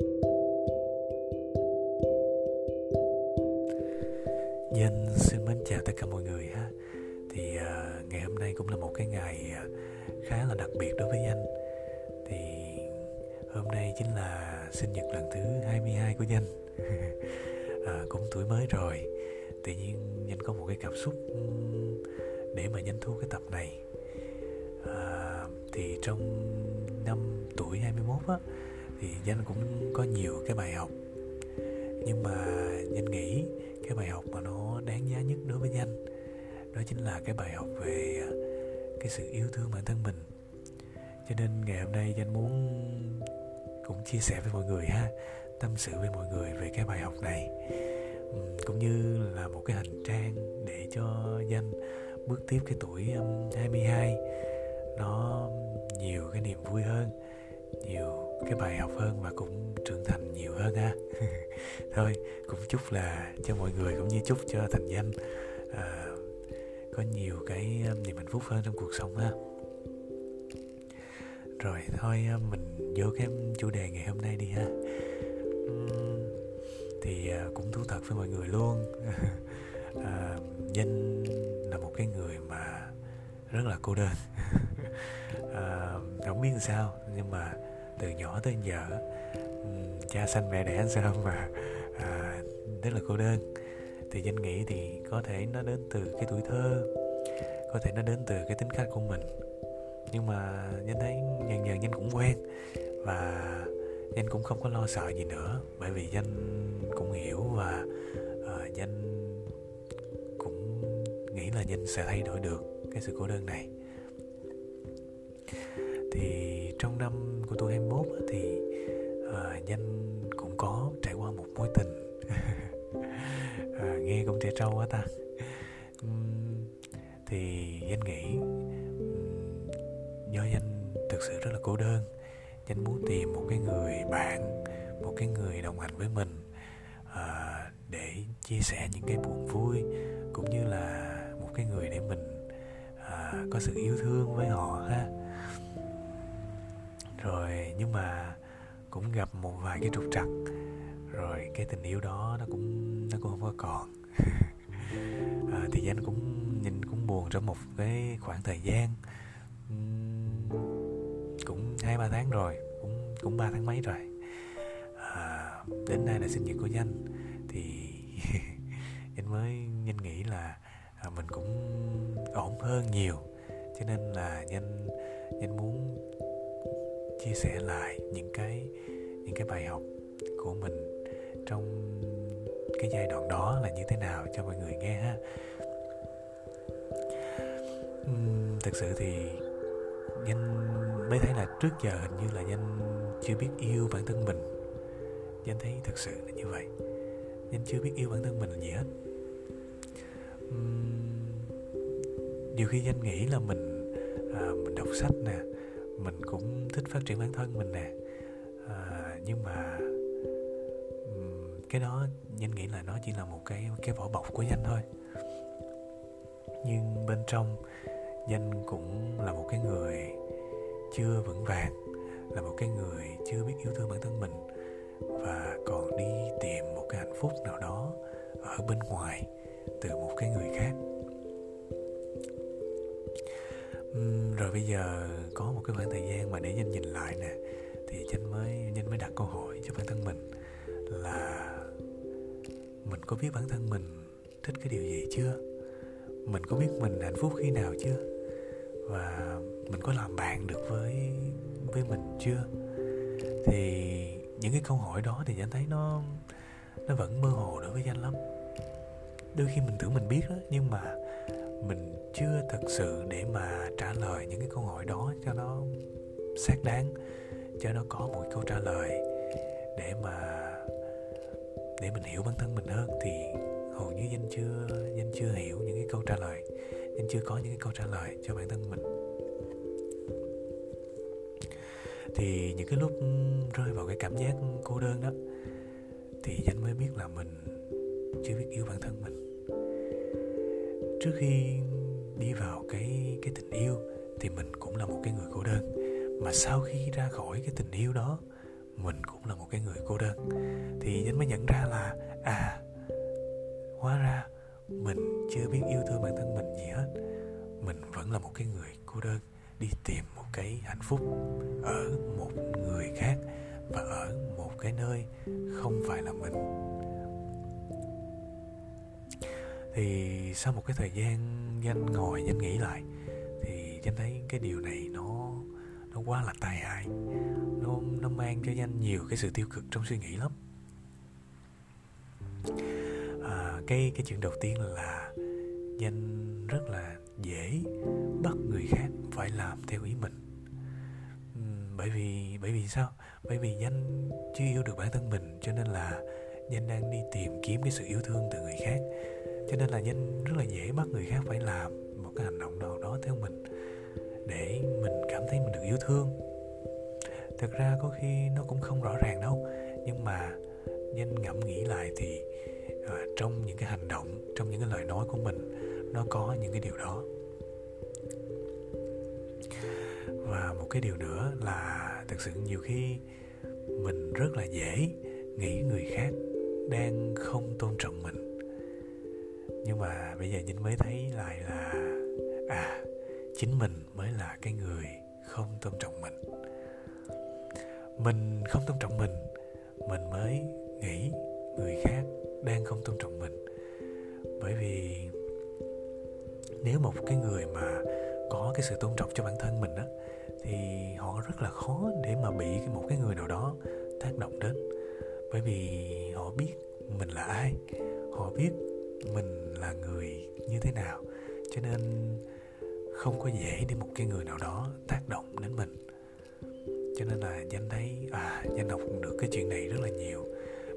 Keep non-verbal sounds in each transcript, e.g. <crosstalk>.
Dạ, Danh xin mến chào tất cả mọi người ha. Thì uh, ngày hôm nay cũng là một cái ngày uh, khá là đặc biệt đối với Danh Thì hôm nay chính là sinh nhật lần thứ 22 của Danh. Uh, <laughs> Cũng tuổi mới rồi. Tự nhiên Danh có một cái cảm xúc để mà Danh thu cái tập này. Uh, Thì trong năm tuổi 21 á thì Danh cũng có nhiều cái bài học. Nhưng mà Danh nghĩ cái bài học mà nó đáng giá nhất đối với danh, đó chính là cái bài học về à, cái sự yêu thương bản thân mình. Cho nên ngày hôm nay danh muốn cũng chia sẻ với mọi người ha, tâm sự với mọi người về cái bài học này. Cũng như là một cái hành trang để cho danh bước tiếp cái tuổi 22 nó nhiều cái niềm vui hơn, nhiều cái bài học hơn và cũng trưởng thành nhiều hơn ha. <laughs> Thôi cũng chúc là cho mọi người cũng như chúc cho thành danh à, có nhiều cái um, niềm hạnh phúc hơn trong cuộc sống ha. Rồi thôi um, mình vô cái chủ đề ngày hôm nay đi ha. Thì à, cũng thú thật với mọi người luôn. <laughs> À, danh là một cái người mà rất là cô đơn. <laughs> À, không biết làm sao nhưng mà từ nhỏ tới giờ. Cha sanh mẹ đẻ sao mà à, rất là cô đơn. Thì danh nghĩ thì có thể nó đến từ cái tuổi thơ có thể nó đến từ cái tính cách của mình. Nhưng mà danh thấy dần dần danh cũng quen và danh cũng không có lo sợ gì nữa. Bởi vì danh cũng hiểu và uh, danh cũng nghĩ là danh sẽ thay đổi được cái sự cô đơn này. Thì trong năm của tôi 21 thì ờ, uh, danh cũng có trải qua một mối tình. À, <laughs> nghe cũng trẻ trâu quá ta. Uhm, thì danh nghĩ um, do danh thực sự rất là cô đơn danh muốn tìm một cái người bạn một cái người đồng hành với mình à, để chia sẻ những cái buồn vui cũng như là một cái người để mình à, có sự yêu thương với họ ha rồi nhưng mà cũng gặp một vài cái trục trặc. Rồi cái tình yêu đó nó cũng nó cũng không có còn. <laughs> À, thì anh cũng nhìn cũng buồn trong một cái khoảng thời gian. Cũng hai ba tháng rồi cũng cũng ba tháng mấy rồi. À, đến nay là sinh nhật của danh. Thì <laughs> anh mới nhanh nghĩ là à, mình cũng ổn hơn nhiều. Cho nên là nhanh nhanh muốn chia sẻ lại những cái những cái bài học của mình trong cái giai đoạn đó là như thế nào cho mọi người nghe ha. Uhm, thực sự thì danh mới thấy là trước giờ hình như là danh chưa biết yêu bản thân mình. Danh thấy thực sự là như vậy. Danh chưa biết yêu bản thân mình là gì hết. Uhm, nhiều khi danh nghĩ là mình à, mình đọc sách nè mình cũng thích phát triển bản thân mình nè. À, nhưng mà cái đó danh nghĩ là nó chỉ là một cái cái vỏ bọc của danh thôi. Nhưng bên trong danh cũng là một cái người chưa vững vàng là một cái người chưa biết yêu thương bản thân mình và còn đi tìm một cái hạnh phúc nào đó ở bên ngoài từ một cái người khác uhm, rồi bây giờ có một cái khoảng thời gian mà để danh nhìn lại nè thì danh mới danh mới đặt câu hỏi cho bản thân mình là mình có biết bản thân mình thích cái điều gì chưa? Mình có biết mình hạnh phúc khi nào chưa? Và mình có làm bạn được với với mình chưa? Thì những cái câu hỏi đó thì anh thấy nó nó vẫn mơ hồ đối với danh lắm. Đôi khi mình tưởng mình biết đó nhưng mà mình chưa thật sự để mà trả lời những cái câu hỏi đó cho nó xác đáng, cho nó có một câu trả lời để mà, để mình hiểu bản thân mình hơn. Thì hầu như danh chưa danh chưa hiểu những cái câu trả lời, danh chưa có những cái câu trả lời cho bản thân mình. Thì những cái lúc rơi vào cái cảm giác cô đơn đó, thì danh mới biết là mình chưa biết yêu bản thân mình trước khi đi vào cái cái tình yêu thì mình cũng là một cái người cô đơn. Mà sau khi ra khỏi cái tình yêu đó, mình cũng là một cái người cô đơn. Thì nhân mới nhận ra là à hóa ra mình chưa biết yêu thương bản thân mình gì hết. Mình vẫn là một cái người cô đơn, đi tìm một cái hạnh phúc ở một người khác và ở một cái nơi không phải là mình thì sau một cái thời gian danh ngồi danh nghĩ lại thì danh thấy cái điều này nó nó quá là tai hại. Nó nó mang cho danh nhiều cái sự tiêu cực trong suy nghĩ lắm. À, cái cái chuyện đầu tiên là danh rất là dễ bắt người khác phải làm theo ý mình. Bởi vì bởi vì sao? Bởi vì danh chưa yêu được bản thân mình cho nên là danh đang đi tìm kiếm cái sự yêu thương từ người khác cho nên là nhân rất là dễ bắt người khác phải làm một cái hành động nào đó theo mình để mình cảm thấy mình được yêu thương. Thực ra có khi nó cũng không rõ ràng đâu nhưng mà nhân ngẫm nghĩ lại thì uh, trong những cái hành động trong những cái lời nói của mình nó có những cái điều đó. Và một cái điều nữa là thực sự nhiều khi mình rất là dễ nghĩ người khác đang không tôn trọng mình nhưng mà bây giờ nhìn mới thấy lại là à chính mình mới là cái người không tôn trọng mình. Mình không tôn trọng mình mình mới nghĩ người khác đang không tôn trọng mình. Bởi vì nếu một cái người mà có cái sự tôn trọng cho bản thân mình á, thì họ rất là khó để mà bị một cái người nào đó tác động đến. Bởi vì họ biết mình là ai, họ biết mình là người như thế nào. Cho nên không có dễ để một cái người nào đó tác động đến mình. Cho nên là danh thấy à danh học được cái chuyện này rất là nhiều.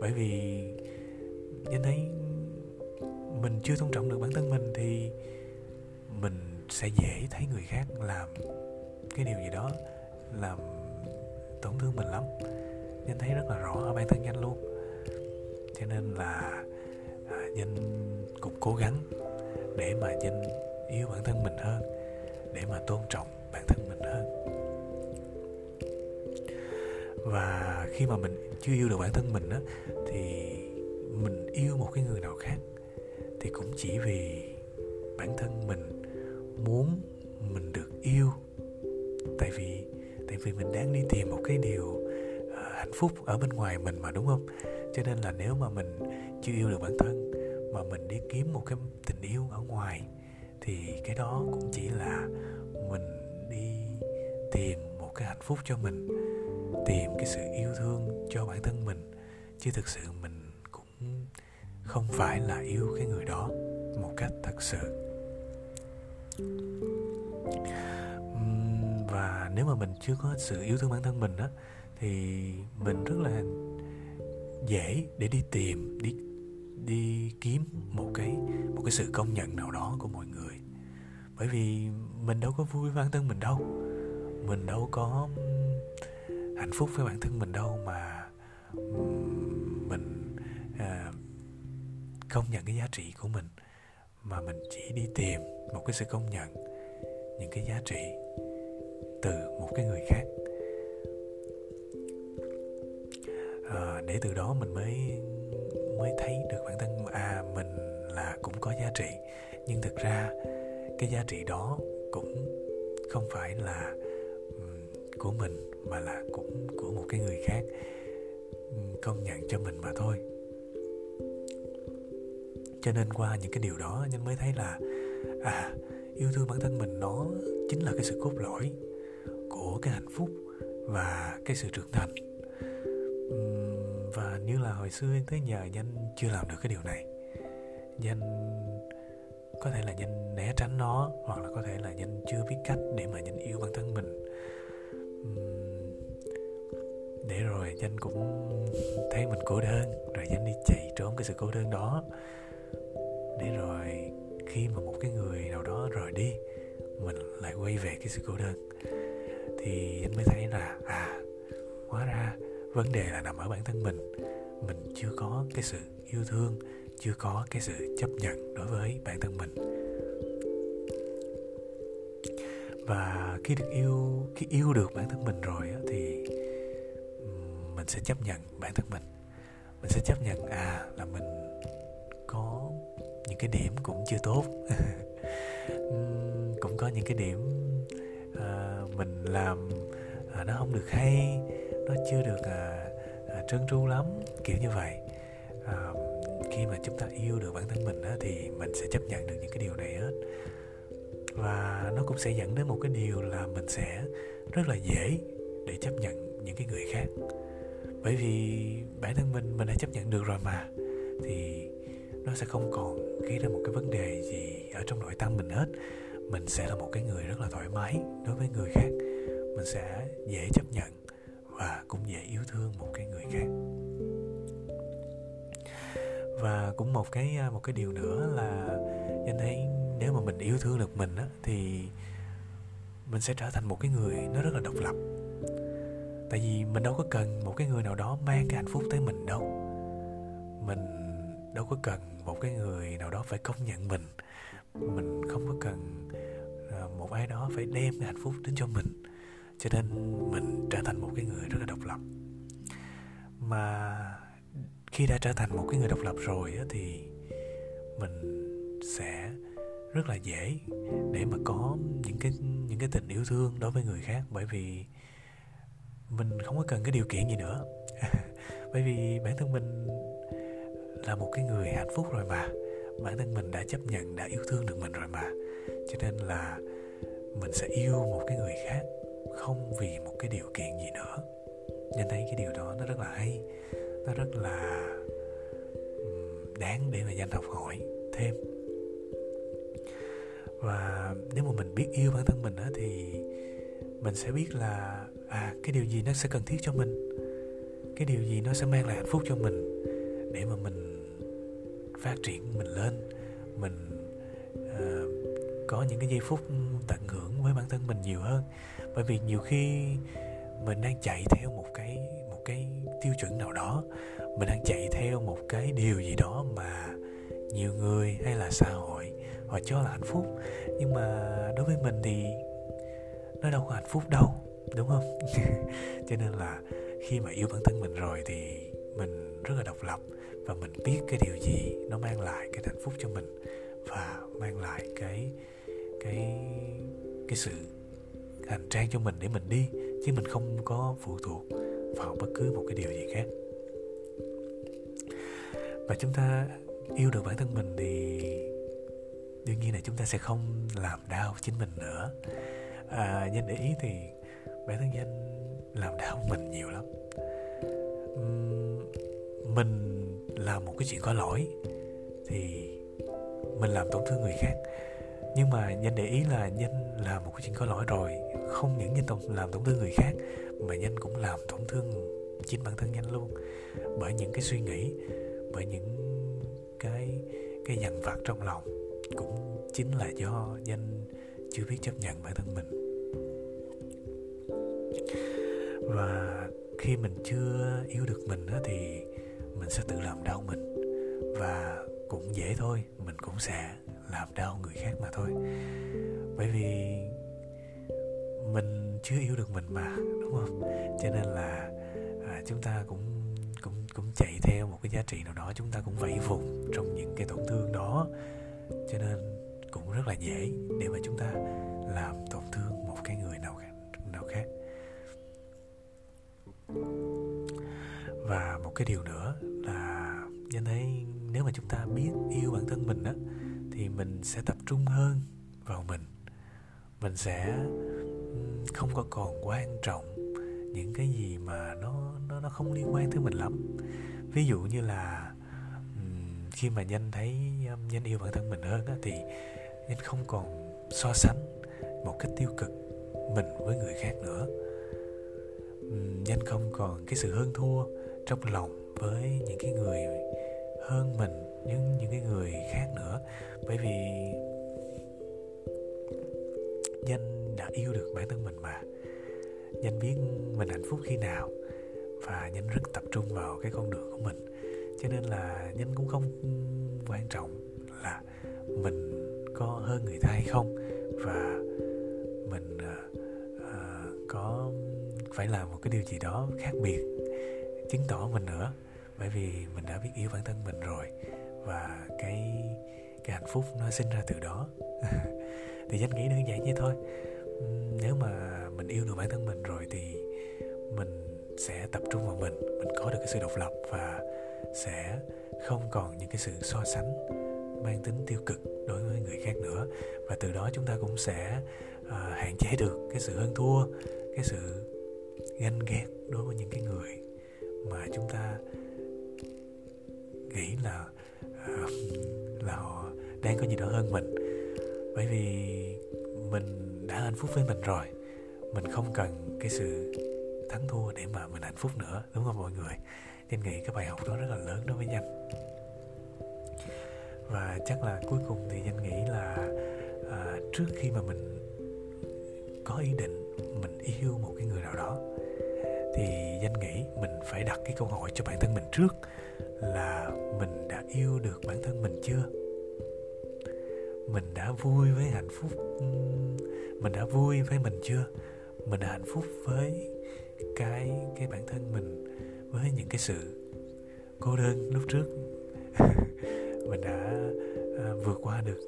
Bởi vì danh thấy mình chưa tôn trọng được bản thân mình thì mình sẽ dễ thấy người khác làm cái điều gì đó, làm tổn thương mình lắm. Danh thấy rất là rõ ở bản thân danh luôn. Cho nên là à, cũng cố gắng để mà danh yêu bản thân mình hơn để mà tôn trọng bản thân mình hơn. Và khi mà mình chưa yêu được bản thân mình á thì mình yêu một cái người nào khác thì cũng chỉ vì bản thân mình muốn mình được yêu. Tại vì tại vì mình đang đi tìm một cái điều uh, hạnh phúc ở bên ngoài mình mà đúng không? Cho nên là nếu mà mình chưa yêu được bản thân mà mình đi kiếm một cái tình yêu ở ngoài, thì cái đó cũng chỉ là mình đi tìm một cái hạnh phúc cho mình, tìm cái sự yêu thương cho bản thân mình, chứ thực sự mình cũng không phải là yêu cái người đó một cách thật sự. Và nếu mà mình chưa có sự yêu thương bản thân mình á, thì mình rất là dễ để đi tìm, đi đi kiếm một cái một cái sự công nhận nào đó của mọi người. Bởi vì mình đâu có vui với bản thân mình đâu. Mình đâu có hạnh phúc với bản thân mình đâu mà mình à, công nhận cái giá trị của mình. Mà mình chỉ đi tìm một cái sự công nhận những cái giá trị từ một cái người khác. À, để từ đó mình mới mới thấy được bản thân à mình là cũng có giá trị. Nhưng thực ra, cái giá trị đó cũng không phải là của mình, mà là cũng của một cái người khác công nhận cho mình mà thôi. Cho nên qua những cái điều đó nhân mới thấy là à yêu thương bản thân mình nó chính là cái sự cốt lõi của cái hạnh phúc và cái sự trưởng thành hình như là hồi xưa tới giờ danh chưa làm được cái điều này. Danh có thể là danh né tránh nó, hoặc là có thể là danh chưa biết cách để mà danh yêu bản thân mình. Để rồi danh cũng thấy mình cô đơn, rồi danh đi chạy trốn cái sự cô đơn đó. Để rồi khi mà một cái người nào đó rời đi, mình lại quay về cái sự cô đơn. Thì anh mới thấy là à hóa ra vấn đề là nằm ở bản thân mình. Mình chưa có cái sự yêu thương chưa có cái sự chấp nhận đối với bản thân mình. Và khi được yêu khi yêu được bản thân mình rồi thì mình sẽ chấp nhận bản thân mình. Mình sẽ chấp nhận à là mình có những cái điểm cũng chưa tốt. <laughs> Cũng có những cái điểm à, mình làm à, nó không được hay nó chưa được à, à, trơn tru lắm kiểu như vậy. À, khi mà chúng ta yêu được bản thân mình á, thì mình sẽ chấp nhận được những cái điều này hết. Và nó cũng sẽ dẫn đến một cái điều là mình sẽ rất là dễ để chấp nhận những cái người khác. Bởi vì bản thân mình mình đã chấp nhận được rồi mà thì nó sẽ không còn gây ra một cái vấn đề gì ở trong nội tâm mình hết. Mình sẽ là một cái người rất là thoải mái đối với người khác. Mình sẽ dễ chấp nhận và cũng dễ yêu thương một cái người khác. Và cũng một cái à, một cái điều nữa là anh thấy nếu mà mình yêu thương được mình á, thì mình sẽ trở thành một cái người nó rất là độc lập. Tại vì mình đâu có cần một cái người nào đó mang cái hạnh phúc tới mình đâu. Mình đâu có cần một cái người nào đó phải công nhận mình. Mình không có cần à, một ai đó phải đem cái hạnh phúc đến cho mình cho nên mình trở thành một cái người rất là độc lập. Mà khi đã trở thành một cái người độc lập rồi thì mình sẽ rất là dễ để mà có những cái những cái tình yêu thương đối với người khác. Bởi vì mình không có cần cái điều kiện gì nữa. <laughs> Bởi vì bản thân mình là một cái người hạnh phúc rồi mà. Bản thân mình đã chấp nhận, đã yêu thương được mình rồi mà. Cho nên là mình sẽ yêu một cái người khác không vì một cái điều kiện gì nữa. Nên thấy cái điều đó nó rất là hay nó rất là đáng để mà danh học hỏi thêm. Và nếu mà mình biết yêu bản thân mình đó, thì mình sẽ biết là à cái điều gì nó sẽ cần thiết cho mình cái điều gì nó sẽ mang lại hạnh phúc cho mình để mà mình phát triển mình lên mình uh, có những cái giây phút tận hưởng với bản thân mình nhiều hơn. Bởi vì nhiều khi mình đang chạy theo một cái một cái tiêu chuẩn nào đó, mình đang chạy theo một cái điều gì đó mà nhiều người hay là xã hội họ cho là hạnh phúc. Nhưng mà đối với mình thì nó đâu có hạnh phúc đâu, đúng không? <laughs> Cho nên là khi mà yêu bản thân mình rồi thì mình rất là độc lập và mình biết cái điều gì nó mang lại cái hạnh phúc cho mình và mang lại cái cái cái sự hành trang cho mình để mình đi chứ mình không có phụ thuộc vào bất cứ một cái điều gì khác. Và chúng ta yêu được bản thân mình thì đương nhiên là chúng ta sẽ không làm đau chính mình nữa. À, danh để ý thì bản thân danh làm đau <laughs> mình nhiều lắm. Mình làm một cái chuyện có lỗi thì mình làm tổn thương người khác nhưng mà nhanh để ý là nhanh làm một cái chuyện có lỗi rồi. Không những danh làm tổn thương người khác, mà nhanh cũng làm tổn thương chính bản thân nhanh luôn. Bởi những cái suy nghĩ, bởi những cái cái dằn vặt trong lòng cũng chính là do nhanh chưa biết chấp nhận bản thân mình. Và khi mình chưa yêu được mình đó thì mình sẽ tự làm đau mình. Và cũng dễ thôi, mình cũng sẽ làm đau người khác mà thôi. Bởi vì mình chưa yêu được mình mà đúng không? Cho nên là à, chúng ta cũng cũng cũng chạy theo một cái giá trị nào đó chúng ta cũng vẫy vùng trong những cái tổn thương đó. Cho nên cũng rất là dễ để mà chúng ta làm tổn thương một cái người nào nào khác. Và một cái điều nữa là nhân thấy nếu mà chúng ta biết yêu bản thân mình á thì mình sẽ tập trung hơn vào mình. Mình sẽ không có còn quan trọng những cái gì mà nó nó nó không liên quan tới mình lắm. Ví dụ như là khi mà nhanh thấy nhanh yêu bản thân mình hơn á, thì nhanh không còn so sánh một cách tiêu cực mình với người khác nữa. Nhanh không còn cái sự hơn thua trong lòng với những cái người hơn mình những những cái người khác nữa. Bởi vì danh đã yêu được bản thân mình mà. Danh biết mình hạnh phúc khi nào và danh rất tập trung vào cái con đường của mình. Cho nên là danh cũng không quan trọng là mình có hơn người ta hay không và mình uh, uh, có phải làm một cái điều gì đó khác biệt chứng tỏ mình nữa. Bởi vì mình đã biết yêu bản thân mình rồi và cái cái hạnh phúc nó sinh ra từ đó. <laughs> Thì danh nghĩ đơn giản vậy thôi. Nếu mà mình yêu được bản thân mình rồi thì mình sẽ tập trung vào mình mình có được cái sự độc lập và sẽ không còn những cái sự so sánh mang tính tiêu cực đối với người khác nữa. Và từ đó chúng ta cũng sẽ uh, hạn chế được cái sự hơn thua cái sự ganh ghét đối với những cái người mà chúng ta đang có gì đó hơn mình. Bởi vì mình đã hạnh phúc với mình rồi. Mình không cần cái sự thắng thua để mà mình hạnh phúc nữa đúng không mọi người? Nên nghĩ cái bài học đó rất là lớn đối với danh. Và chắc là cuối cùng thì danh nghĩ là à, trước khi mà mình có ý định mình yêu một cái người nào đó thì danh nghĩ mình phải đặt cái câu hỏi cho bản thân mình trước là mình đã yêu được bản thân mình chưa? Mình đã vui với hạnh phúc. Mình đã vui với mình chưa? Mình đã hạnh phúc với cái cái bản thân mình với những cái sự cô đơn lúc trước. <laughs> Mình đã à, vượt qua được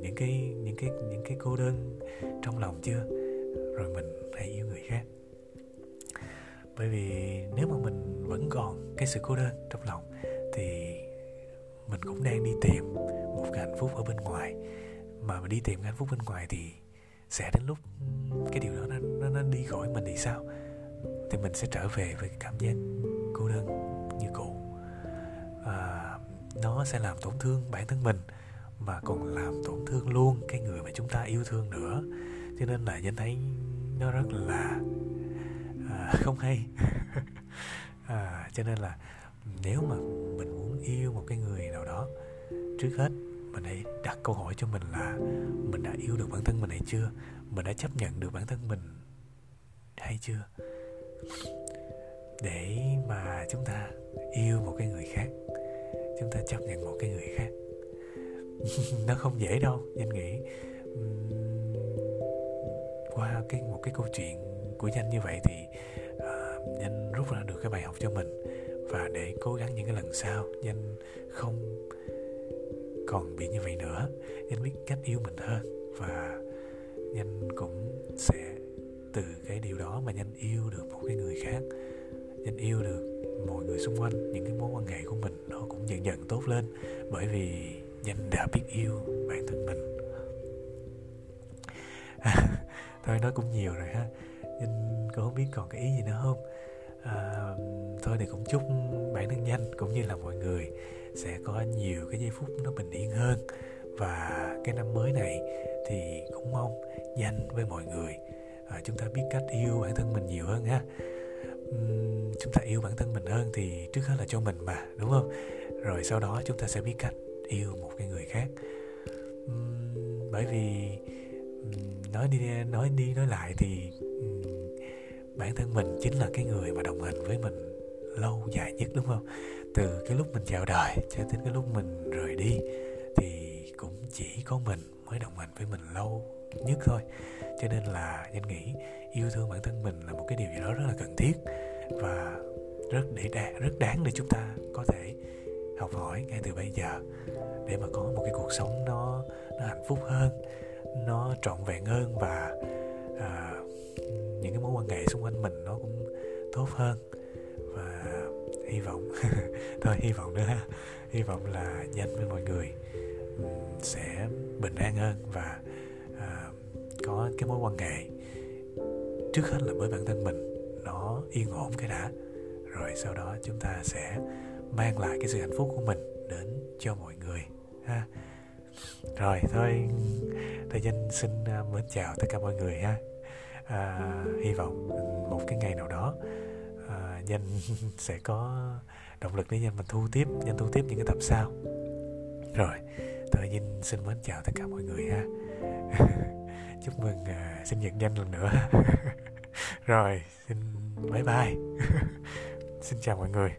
những cái những cái những cái cô đơn trong lòng chưa? Rồi mình hãy yêu người khác. Bởi vì nếu mà mình vẫn còn cái sự cô đơn trong lòng thì mình cũng đang đi tìm một cái hạnh phúc ở bên ngoài. Mà mình đi tìm cái hạnh phúc bên ngoài thì sẽ đến lúc cái điều đó nó, nó, nó đi khỏi mình thì sao? Thì mình sẽ trở về với cái cảm giác cô đơn như cũ. À, nó sẽ làm tổn thương bản thân mình mà còn làm tổn thương luôn cái người mà chúng ta yêu thương nữa. Cho nên là danh thấy nó rất là à, không hay. <laughs> À, cho nên là nếu mà mình yêu một cái người nào đó. Trước hết mình hãy đặt câu hỏi cho mình là mình đã yêu được bản thân mình hay chưa? Mình đã chấp nhận được bản thân mình hay chưa? Để mà chúng ta yêu một cái người khác chúng ta chấp nhận một cái người khác. <laughs> Nó không dễ đâu danh nghĩ. Qua cái một cái câu chuyện của danh như vậy thì uh, danh rút ra được cái bài học cho mình và để cố gắng những cái lần sau. Danh không còn bị như vậy nữa. Danh biết cách yêu mình hơn và danh cũng sẽ từ cái điều đó mà danh yêu được một cái người khác. Danh yêu được mọi người xung quanh những cái mối quan hệ của mình nó cũng dần dần tốt lên bởi vì danh đã biết yêu bản thân mình. À, <laughs> thôi nói cũng nhiều rồi ha. Danh cũng không biết còn cái ý gì nữa không? À, thôi thì cũng chúc bản thân nhanh cũng như là mọi người sẽ có nhiều cái giây phút nó bình yên hơn. Và cái năm mới này thì cũng mong nhanh với mọi người à, chúng ta biết cách yêu bản thân mình nhiều hơn ha. Uhm, chúng ta yêu bản thân mình hơn thì trước hết là cho mình mà đúng không? Rồi sau đó chúng ta sẽ biết cách yêu một cái người khác. Uhm, bởi vì uhm, nói đi nói đi nói lại thì bản thân mình chính là cái người mà đồng hành với mình lâu dài nhất đúng không? Từ cái lúc mình chào đời cho đến cái lúc mình rời đi thì cũng chỉ có mình mới đồng hành với mình lâu nhất thôi. Cho nên là anh nghĩ yêu thương bản thân mình là một cái điều gì đó rất là cần thiết và rất để đa, rất đáng để chúng ta có thể học hỏi ngay từ bây giờ để mà có một cái cuộc sống nó nó hạnh phúc hơn nó trọn vẹn hơn và à, những cái mối quan hệ xung quanh mình nó cũng tốt hơn. Và hy vọng <laughs> thôi hy vọng nữa hy vọng là danh với mọi người ừ, sẽ bình an hơn và à, có cái mối quan hệ trước hết là với bản thân mình nó yên ổn cái đã. Rồi sau đó chúng ta sẽ mang lại cái sự hạnh phúc của mình đến cho mọi người ha. Rồi thôi tôi danh xin à, mến chào tất cả mọi người ha à, hy vọng một cái ngày nào đó à, nhanh <laughs> sẽ có động lực để nhanh mình thu tiếp nhanh thu tiếp những cái tập sau. Rồi thời danh xin mến chào tất cả mọi người ha. <laughs> Chúc mừng uh, sinh nhật nhanh lần nữa. <laughs> Rồi xin bye bye. Xin chào mọi người.